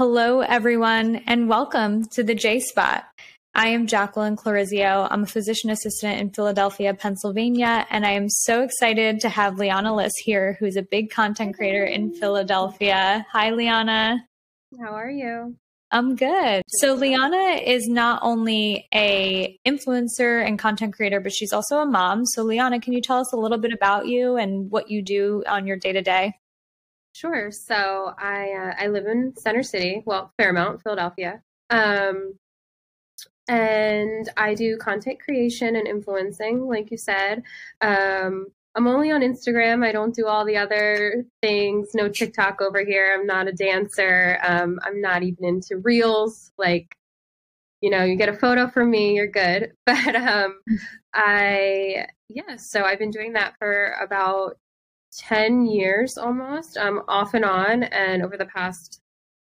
Hello, everyone, and welcome to the J Spot. I am Jacqueline Clarizio. I'm a physician assistant in Philadelphia, Pennsylvania, and I am so excited to have Lianna Liss here, who's a big content creator in Philadelphia. Hi, Lianna. How are you? I'm good. So Lianna is not only a influencer and content creator, but she's also a mom. So Lianna, can you tell us a little bit about you and what you do on your day to day? Sure. So I uh, I live in Center City, well, Fairmount, Philadelphia, um, and I do content creation and influencing, like you said. Um, I'm only on Instagram. I don't do all the other things. No TikTok over here. I'm not a dancer. Um, I'm not even into reels. Like, you know, you get a photo from me, you're good. But um, I, yeah, so I've been doing that for about 10 years almost, um, off and on. And over the past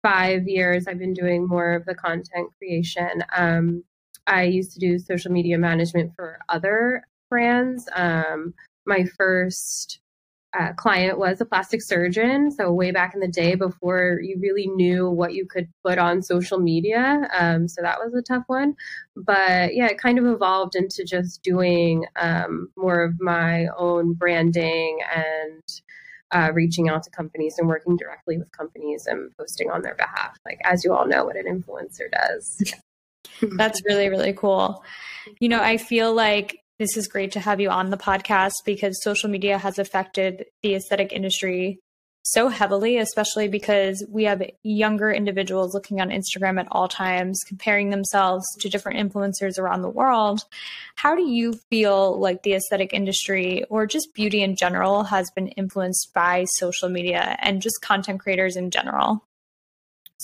five years, I've been doing more of the content creation. Um, I used to do social media management for other brands. Um, my first uh, client was a plastic surgeon. So, way back in the day before you really knew what you could put on social media. Um, so, that was a tough one. But yeah, it kind of evolved into just doing um, more of my own branding and uh, reaching out to companies and working directly with companies and posting on their behalf. Like, as you all know, what an influencer does. That's really, really cool. You know, I feel like this is great to have you on the podcast because social media has affected the aesthetic industry so heavily, especially because we have younger individuals looking on Instagram at all times, comparing themselves to different influencers around the world. How do you feel like the aesthetic industry or just beauty in general has been influenced by social media and just content creators in general?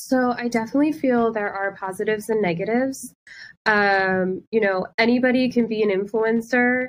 So I definitely feel there are positives and negatives. Um, you know, anybody can be an influencer.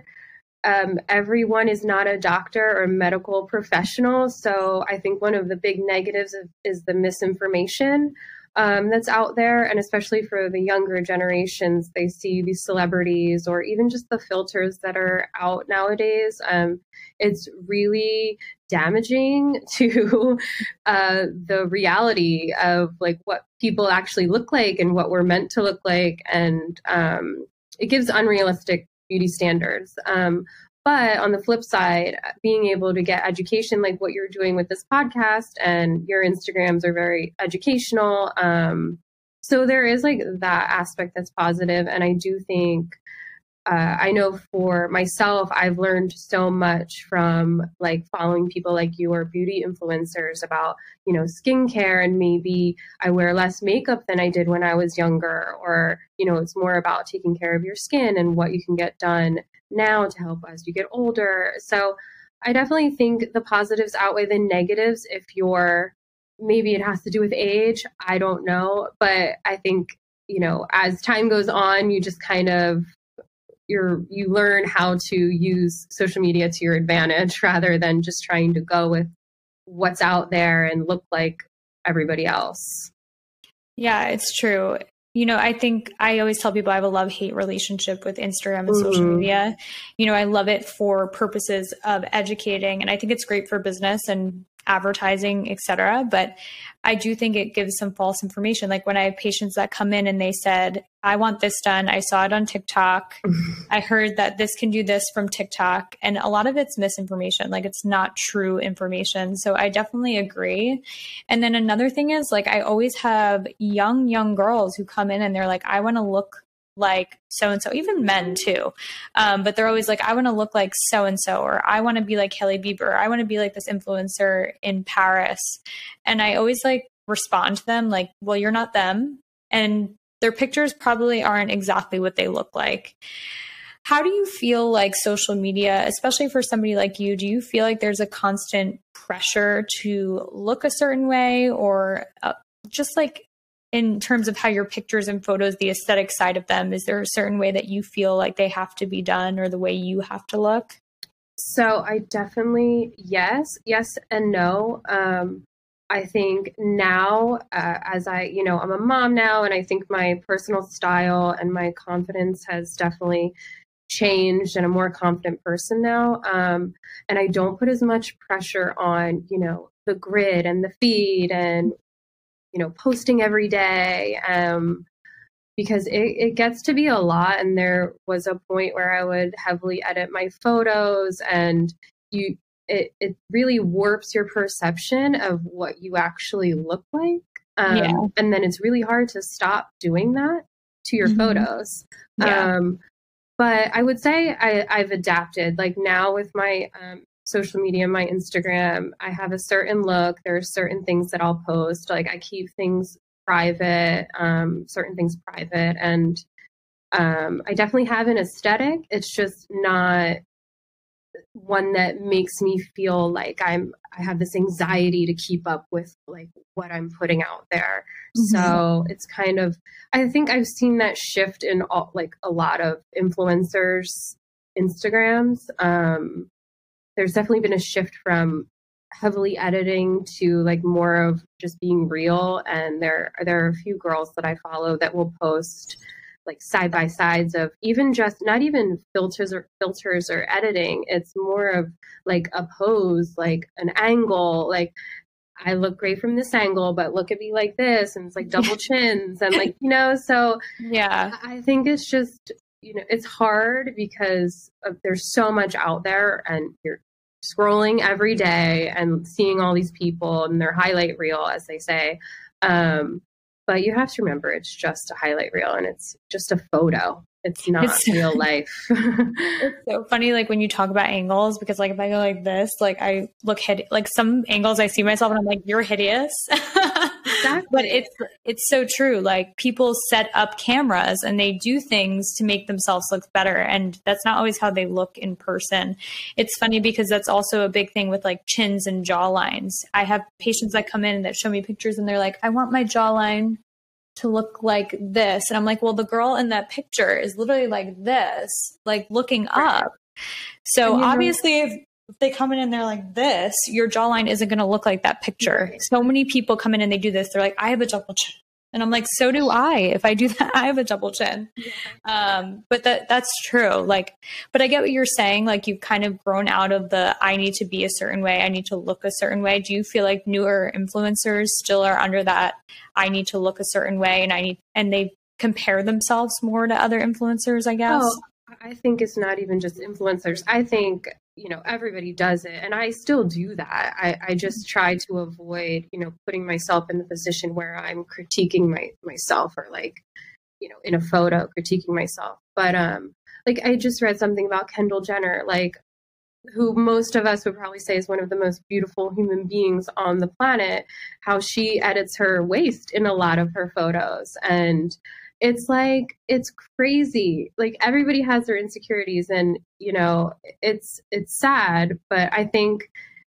Um, everyone is not a doctor or medical professional. So I think one of the big negatives is the misinformation um, that's out there. And especially for the younger generations, they see these celebrities or even just the filters that are out nowadays. Um, it's really damaging to uh, the reality of like what people actually look like and what we're meant to look like. And um, it gives unrealistic beauty standards. Um, but on the flip side, being able to get education like what you're doing with this podcast and your Instagrams are very educational. Um, so there is like that aspect that's positive, and I do think uh, I know for myself, I've learned so much from like following people like you or beauty influencers about, you know, skincare and maybe I wear less makeup than I did when I was younger, or, you know, it's more about taking care of your skin and what you can get done now to help as you get older. So I definitely think the positives outweigh the negatives if you're maybe it has to do with age. I don't know. But I think, you know, as time goes on, you just kind of you're you learn how to use social media to your advantage rather than just trying to go with what's out there and look like everybody else. Yeah, it's true. You know, I think I always tell people I have a love hate relationship with Instagram and mm-hmm. social media. You know, I love it for purposes of educating, and I think it's great for business and advertising, etc. But I do think it gives some false information. Like when I have patients that come in and they said, I want this done. I saw it on TikTok. I heard that this can do this from TikTok. And a lot of it's misinformation. Like it's not true information. So I definitely agree. And then another thing is like I always have young, young girls who come in and they're like, I want to look like so and so, even men too. Um, but they're always like, I want to look like so and so, or I want to be like Hailey Bieber, I want to be like this influencer in Paris. And I always like respond to them like, well, you're not them. And their pictures probably aren't exactly what they look like. How do you feel like social media, especially for somebody like you, do you feel like there's a constant pressure to look a certain way or uh, just like in terms of how your pictures and photos, the aesthetic side of them, is there a certain way that you feel like they have to be done or the way you have to look? So I definitely, yes, yes, and no. Um, I think now, uh, as I, you know, I'm a mom now, and I think my personal style and my confidence has definitely changed and a more confident person now. Um, and I don't put as much pressure on, you know, the grid and the feed and you know, posting every day. Um, because it, it gets to be a lot. And there was a point where I would heavily edit my photos and you it, it really warps your perception of what you actually look like. Um, yeah. And then it's really hard to stop doing that to your mm-hmm. photos. Yeah. Um, but I would say I, i've adapted. Like now with my um, social media, my Instagram, I have a certain look. There are certain things that I'll post. Like I keep things private, um, certain things private, and um, I definitely have an aesthetic. It's just not one that makes me feel like I'm I have this anxiety to keep up with like what I'm putting out there. Mm-hmm. So it's kind of I think I've seen that shift in all like a lot of influencers Instagrams. Um there's definitely been a shift from heavily editing to like more of just being real. And there there are a few girls that I follow that will post like side by sides of even just not even filters or filters or editing. It's more of like a pose like an angle. Like I look great from this angle, but look at me like this, and it's like double chins, and like you know. So yeah, I think it's just you know it's hard because of, there's so much out there, and you're scrolling every day and seeing all these people and their highlight reel, as they say. Um, but you have to remember it's just a highlight reel and it's just a photo. It's not it's, real life. it's so funny, like when you talk about angles, because like if I go like this, like I look hid like some angles I see myself and I'm like, you're hideous. But it's it's so true. Like people set up cameras and they do things to make themselves look better, and that's not always how they look in person. It's funny because that's also a big thing with like chins and jawlines. I have patients that come in that show me pictures and they're like, I want my jawline to look like this. And I'm like, well, the girl in that picture is literally like this, like looking up. So obviously, if, if, they come in and they're like this, your jawline isn't going to look like that picture. So many people come in and they do this. They're like, I have a double chin. And I'm like, so do I. If I do that, I have a double chin. Um, but that that's true. Like, but I get what you're saying. Like, you've kind of grown out of the I need to be a certain way. I need to look a certain way. Do you feel like newer influencers still are under that I need to look a certain way, and I need and they compare themselves more to other influencers? I guess. Oh, I think it's not even just influencers. I think you know everybody does it and i still do that. I, I just try to avoid you know putting myself in the position where i'm critiquing my myself or like you know in a photo critiquing myself. But um like i just read something about kendall jenner like who most of us would probably say is one of the most beautiful human beings on the planet how she edits her waist in a lot of her photos. And it's like it's crazy. Like everybody has their insecurities and you know it's it's sad but i think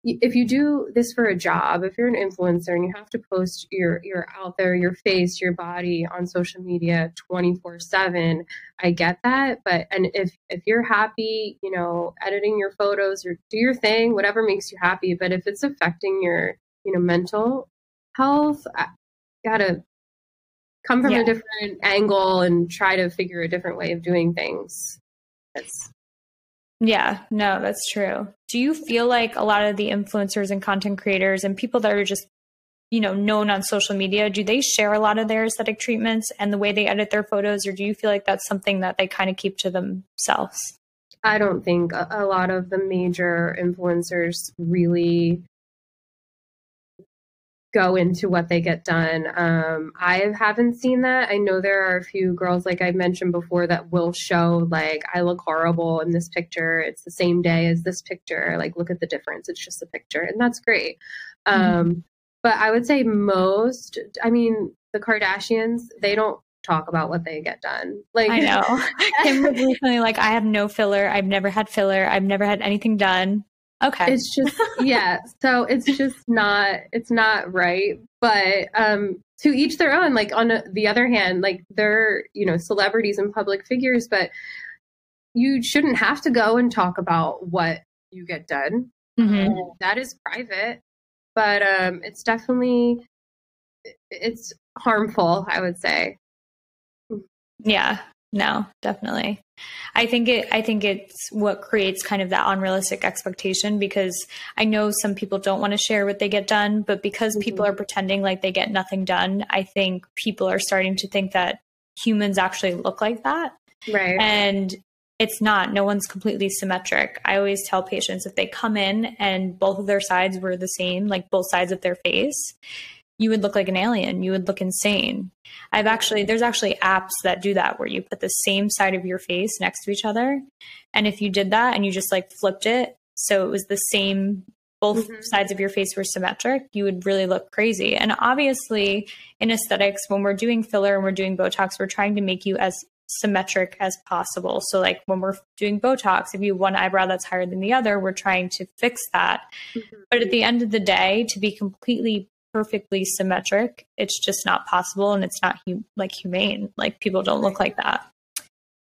if you do this for a job if you're an influencer and you have to post your your out there your face your body on social media 24 7 i get that but and if if you're happy you know editing your photos or do your thing whatever makes you happy but if it's affecting your you know mental health I gotta come from yeah. a different angle and try to figure a different way of doing things. That's yeah, no, that's true. Do you feel like a lot of the influencers and content creators and people that are just, you know, known on social media, do they share a lot of their aesthetic treatments and the way they edit their photos, or do you feel like that's something that they kind of keep to themselves? I don't think a, lot of the major influencers really go into what they get done. Um, I haven't seen that. I know there are a few girls, like I mentioned before, that will show like I look horrible in this picture. It's the same day as this picture. Like, look at the difference. It's just a picture, and that's great. Mm-hmm. Um, but I would say most. I mean, the Kardashians, they don't talk about what they get done. Like I know. Kim was recently like, I have no filler. I've never had filler. I've never had anything done. Okay. It's just yeah. So it's just not it's not right. But um to each their own. Like on the other hand, like they're, you know, celebrities and public figures, but you shouldn't have to go and talk about what you get done. Mm-hmm. that is private. But um it's definitely it's harmful, I would say. Yeah. No, definitely. I think it I think it's what creates kind of that unrealistic expectation because I know some people don't want to share what they get done, but because mm-hmm. people are pretending like they get nothing done, I think people are starting to think that humans actually look like that. Right. And it's not. No one's completely symmetric. I always tell patients if they come in and both of their sides were the same, like both sides of their face, you would look like an alien. You would look insane. I've actually, there's actually apps that do that where you put the same side of your face next to each other. And if you did that and you just like flipped it, so it was the same, both mm-hmm. sides of your face were symmetric, you would really look crazy. And obviously, in aesthetics, when we're doing filler and we're doing Botox, we're trying to make you as symmetric as possible. So, like when we're doing Botox, if you have one eyebrow that's higher than the other, we're trying to fix that. Mm-hmm. But at the end of the day, to be completely perfectly symmetric. It's just not possible and it's not hu- like humane. Like people don't look like that.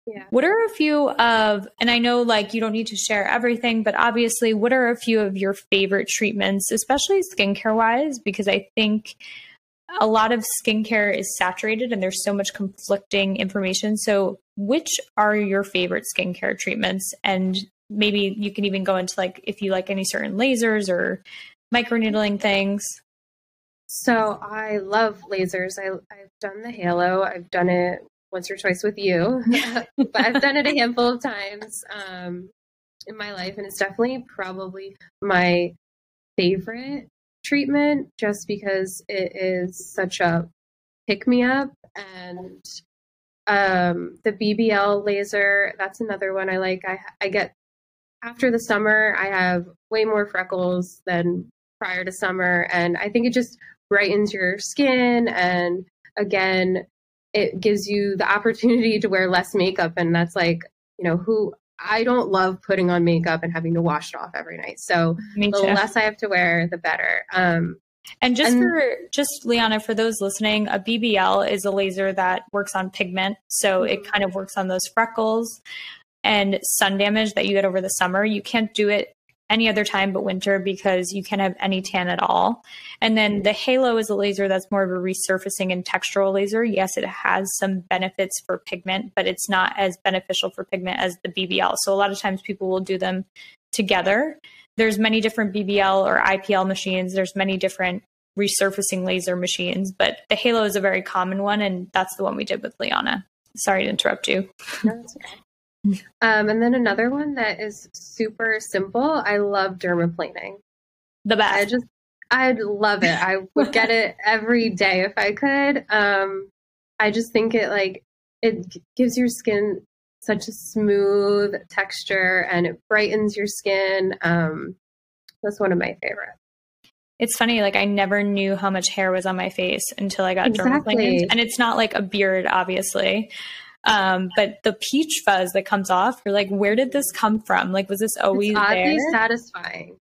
Yeah. What are a few of, and I know like you don't need to share everything, but obviously, what are a few of your favorite treatments, especially skincare wise? Because I think a lot of skincare is saturated and there's so much conflicting information. So, which are your favorite skincare treatments? And maybe you can even go into like if you like any certain lasers or microneedling things. So I love lasers. I, I've done the halo. I've done it once or twice with you, but I've done it a handful of times um, in my life, and it's definitely probably my favorite treatment, just because it is such a pick me up. And um, the BBL laser, that's another one I like. I I get after the summer, I have way more freckles than prior to summer, and I think it just brightens your skin and again it gives you the opportunity to wear less makeup and that's like you know who I don't love putting on makeup and having to wash it off every night. So the less I have to wear, the better. Um, and just and, for just Lianna, for those listening, a BBL is a laser that works on pigment, so mm-hmm. it kind of works on those freckles and sun damage that you get over the summer. You can't do it any other time but winter because you can't have any tan at all. And then the Halo is a laser that's more of a resurfacing and textural laser. Yes, it has some benefits for pigment, but it's not as beneficial for pigment as the BBL. So a lot of times people will do them together. There's many different BBL or IPL machines. There's many different resurfacing laser machines, but the Halo is a very common one and that's the one we did with Lianna. Sorry to interrupt you. No, okay. Um, and then another one that is super simple. I love dermaplaning. The best. I just, I'd love it. I would get it every day if I could. Um, I just think it like it gives your skin such a smooth texture and it brightens your skin. Um, that's one of my favorites. It's funny, like I never knew how much hair was on my face until I got exactly. dermaplaned. And it's not like a beard, obviously. Um, but the peach fuzz that comes off, you're like, where did this come from? Like, was this always it's oddly there? satisfying.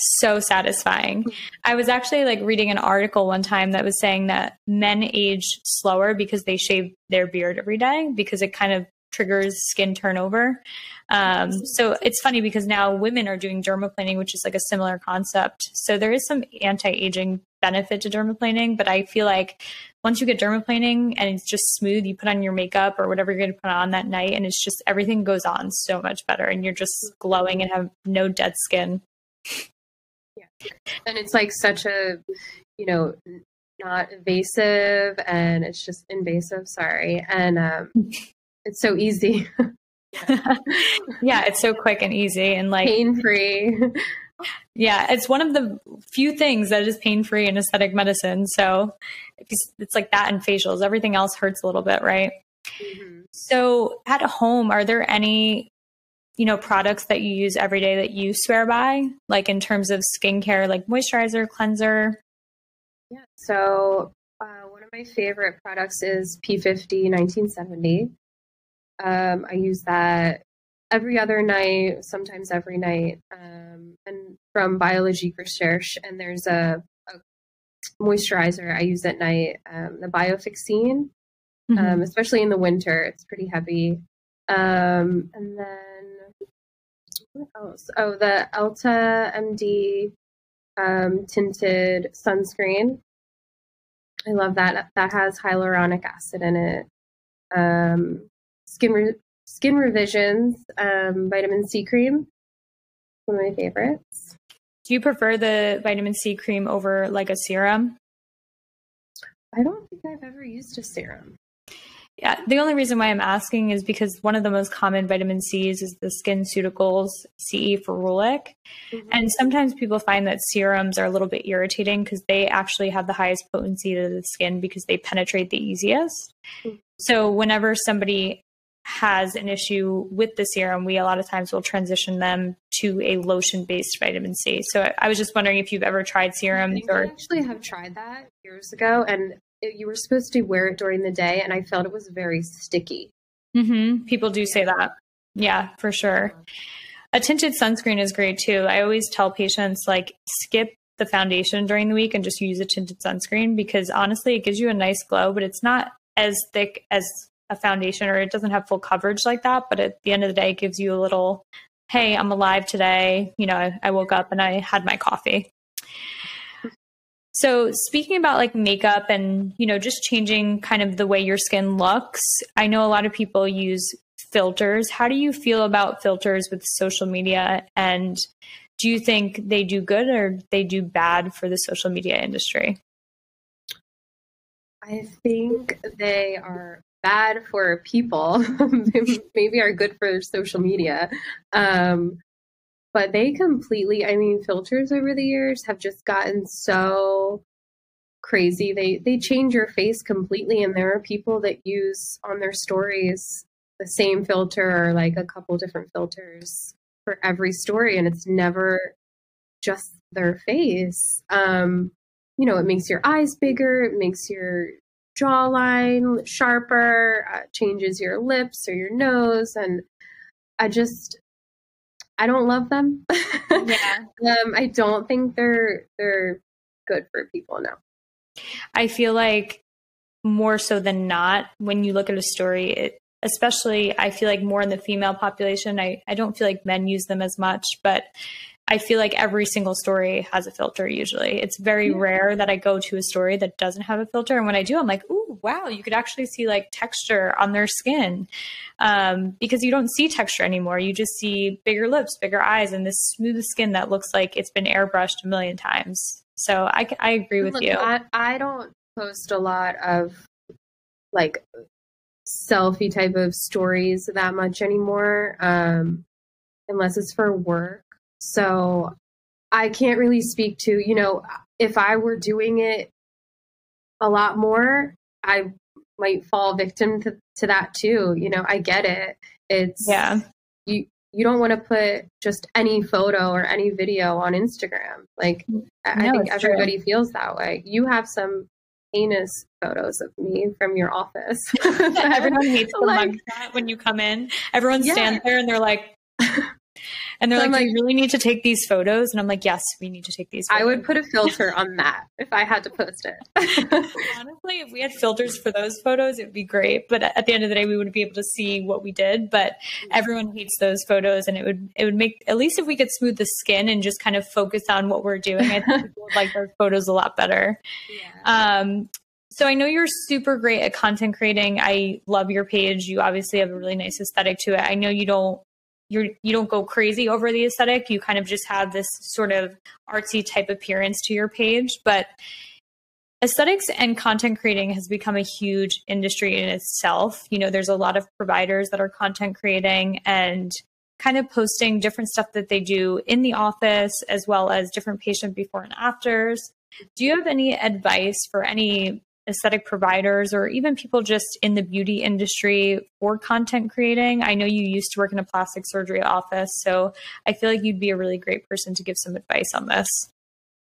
So satisfying. I was actually like reading an article one time that was saying that men age slower because they shave their beard every day because it kind of triggers skin turnover. Um, so it's funny because now women are doing dermaplaning, which is like a similar concept. So there is some anti-aging benefit to dermaplaning, but I feel like once you get dermaplaning and it's just smooth, you put on your makeup or whatever you're going to put on that night, and it's just everything goes on so much better, and you're just glowing and have no dead skin. Yeah, and it's like such a, you know, not invasive, and it's just invasive. Sorry, and um, it's so easy. yeah, it's so quick and easy and like pain free. Yeah, it's one of the few things that is pain free in aesthetic medicine. So it's like that and facials. Everything else hurts a little bit, right? Mm-hmm. So at home, are there any you know products that you use every day that you swear by, like in terms of skincare, like moisturizer, cleanser? Yeah. So uh, one of my favorite products is P50 1970. Um, I use that every other night, sometimes every night, um, and from Biologique Recherche. And there's a, a, moisturizer I use at night, um, the Biofixine, mm-hmm. um, especially in the winter. It's pretty heavy. Um, and then what else? Oh, the Elta MD um, tinted sunscreen. I love that. That has hyaluronic acid in it. Um, Skin Re- Skin Revisions um, vitamin C cream. One of my favorites. Do you prefer the vitamin C cream over like a serum? I don't think I've ever used a serum. Yeah, the only reason why I'm asking is because one of the most common vitamin C's is the skin SkinCeuticals CE ferulic. Mm-hmm. And sometimes people find that serums are a little bit irritating because they actually have the highest potency to the skin because they penetrate the easiest. Mm-hmm. So whenever somebody has an issue with the serum, we a lot of times will transition them to a lotion based vitamin C. So I was just wondering if you've ever tried serums or I actually have tried that years ago and it, you were supposed to wear it during the day and I felt it was very sticky. Mm-hmm. People do say that. Yeah, for sure. A tinted sunscreen is great too. I always tell patients like skip the foundation during the week and just use a tinted sunscreen because honestly it gives you a nice glow, but it's not as thick as a foundation or it doesn't have full coverage like that. But at the end of the day, it gives you a little, hey, I'm alive today. You know, I, I woke up and I had my coffee. So speaking about like makeup and, you know, just changing kind of the way your skin looks, I know a lot of people use filters. How do you feel about filters with social media and do you think they do good or they do bad for the social media industry? I think they are bad for people, maybe are good for social media. Um, but they completely, I mean, filters over the years have just gotten so crazy. They they change your face completely, and there are people that use on their stories the same filter or like a couple different filters for every story, and it's never just their face. Um, you know, it makes your eyes bigger, it makes your jawline sharper, uh, changes your lips or your nose, and I just I don't love them. Yeah. um, I don't think they're they're good for people now. I feel like more so than not, when you look at a story, it, especially I feel like more in the female population, I, I don't feel like men use them as much, but I feel like every single story has a filter usually. It's very yeah. rare that I go to a story that doesn't have a filter. And when I do, I'm like, ooh, wow, you could actually see like texture on their skin um, because you don't see texture anymore. You just see bigger lips, bigger eyes, and this smooth skin that looks like it's been airbrushed a million times. So I, I agree with Look, you. I, I don't post a lot of like selfie type of stories that much anymore um, unless it's for work so I can't really speak to, you know, if I were doing it a lot more, I might fall victim to, to that too. You know, I get it. It's yeah. You you don't want to put just any photo or any video on Instagram. Like mm, no, I think everybody true. feels that way. You have some heinous photos of me from your office. Everyone hates the like, mugshot when you come in. Everyone yeah. stands there and they're like and they're so like, like, you really need to take these photos. And I'm like, yes, we need to take these photos. I would put a filter on that if I had to post it. Honestly, if we had filters for those photos, it would be great. But at the end of the day, we wouldn't be able to see what we did. But everyone hates those photos. And it would, it would make, at least if we could smooth the skin and just kind of focus on what we're doing, I think people would like those photos a lot better. Yeah. Um, so I know you're super great at content creating. I love your page. You obviously have a really nice aesthetic to it. I know you don't you're you don't go crazy over the aesthetic. You kind of just have this sort of artsy type appearance to your page. But aesthetics and content creating has become a huge industry in itself. You know there's a lot of providers that are content creating and kind of posting different stuff that they do in the office as well as different patient before and afters. Do you have any advice for any aesthetic providers or even people just in the beauty industry for content creating? I know you used to work in a plastic surgery office, so I feel like you'd be a really great person to give some advice on this.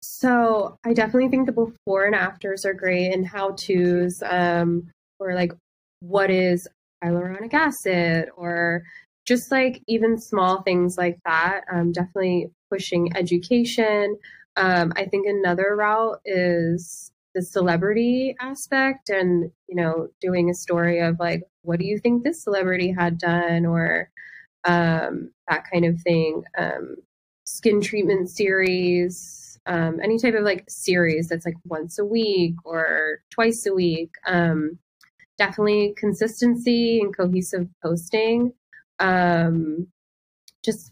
So I definitely think the before and afters are great and how to's um, or like what is hyaluronic acid or just like even small things like that. Um, definitely pushing education. Um, I think another route is the celebrity aspect and you know doing a story of like what do you think this celebrity had done or um, that kind of thing um, skin treatment series um, any type of like series that's like once a week or twice a week um, definitely consistency and cohesive posting. Um, just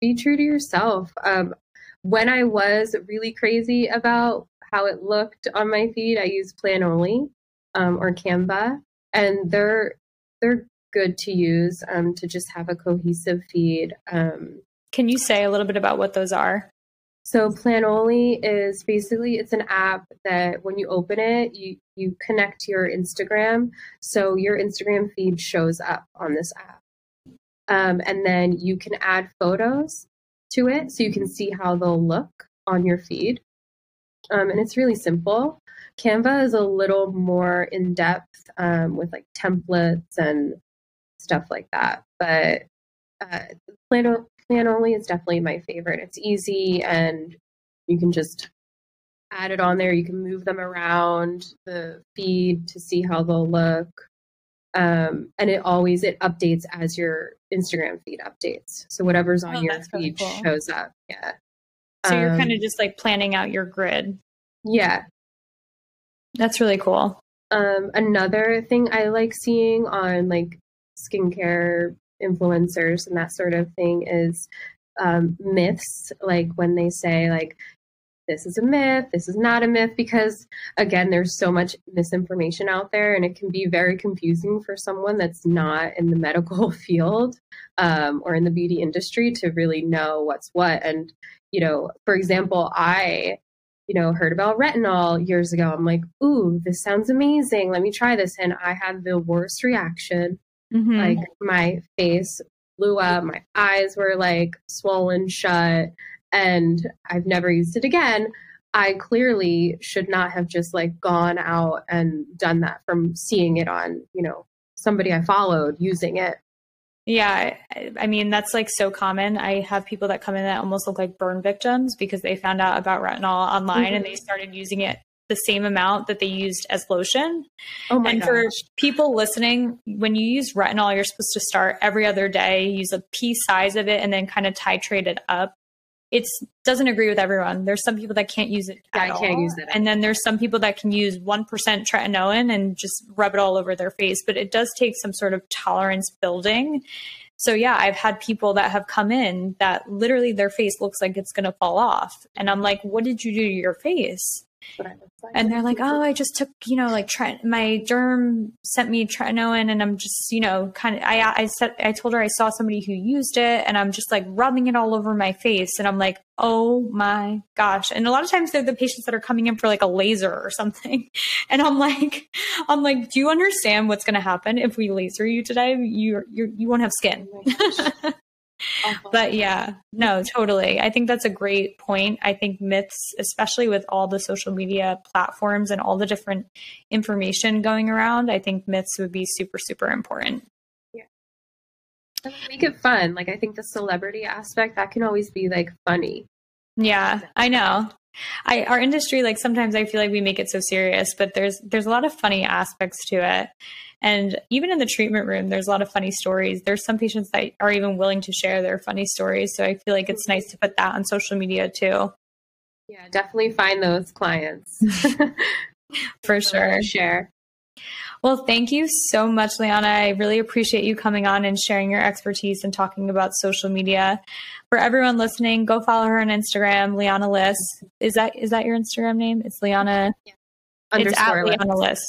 be true to yourself. Um, when I was really crazy about how it looked on my feed, I used Planoly um, or Canva, and they're they're good to use um, to just have a cohesive feed. Um, Can you say a little bit about what those are? So Planoly is basically it's an app that when you open it, you you connect your Instagram, so your Instagram feed shows up on this app, um, and then you can add photos to it, so you can see how they'll look on your feed, um, and it's really simple. Canva is a little more in depth um, with like templates and stuff like that, but uh, Plano Planoly is definitely my favorite. It's easy and you can just add it on there. You can move them around the feed to see how they'll look. Um, and it always it updates as your Instagram feed updates. So whatever's on oh, your feed cool. shows up. Yeah. So you're um, kind of just like planning out your grid. Yeah. That's really cool. Um, another thing I like seeing on like skincare influencers and that sort of thing is um, myths, like when they say like this is a myth, this is not a myth, because again, there's so much misinformation out there, and it can be very confusing for someone that's not in the medical field um, or in the beauty industry to really know what's what. And you know, for example, I you know heard about retinol years ago. I'm like, ooh, this sounds amazing. Let me try this, and I had the worst reaction Mm-hmm. Like my face blew up, my eyes were like swollen shut, and I've never used it again. I clearly should not have just like gone out and done that from seeing it on, you know, somebody I followed using it. Yeah, I mean that's like so common. I have people that come in that almost look like burn victims because they found out about retinol online mm-hmm. and they started using it the same amount that they used as lotion. Oh my god. and gosh. for people listening, when you use retinol, you're supposed to start every other day, use a pea size of it, and then kind of titrate it up. It doesn't agree with everyone. There's some people that can't use it. I can't use it. And then there's some people that can use 1% tretinoin and just rub it all over their face. But it does take some sort of tolerance building. So yeah, I've had people that have come in that literally their face looks like it's going to fall off. And I'm like, what did you do to your face? And they're like, oh, I just took, you know, like tre- my derm sent me tretinoin, and I'm just, you know, kind of. I I said I told her I saw somebody who used it, and I'm just like rubbing it all over my face, and I'm like, oh my gosh! And a lot of times they're the patients that are coming in for like a laser or something, and I'm like, I'm like, do you understand what's going to happen if we laser you today? You you you won't have skin. Oh Uh-huh. but yeah, no, totally. I think that's a great point. I think myths, especially with all the social media platforms and all the different information going around, I think myths would be super, super important. Yeah. And make it fun. Like, I think the celebrity aspect, that can always be like funny. Yeah, I know. I our industry like sometimes I feel like we make it so serious, but there's there's a lot of funny aspects to it. And even in the treatment room, there's a lot of funny stories. There's some patients that are even willing to share their funny stories. So I feel like it's nice to put that on social media too. Yeah, definitely find those clients. For sure. Share. Well, thank you so much, Lianna. I really appreciate you coming on and sharing your expertise and talking about social media. For everyone listening, go follow her on Instagram, Lianna Liss. Is that is that your Instagram name? It's Lianna. Yeah. It's at Lianna Liss.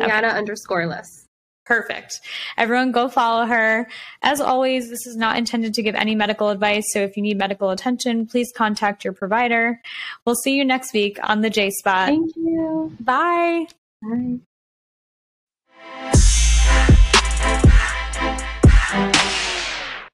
Lianna okay. underscore Liss. Perfect. Everyone go follow her. As always, this is not intended to give any medical advice, so if you need medical attention, please contact your provider. We'll see you next week on the J Spot. Thank you. Bye. Bye.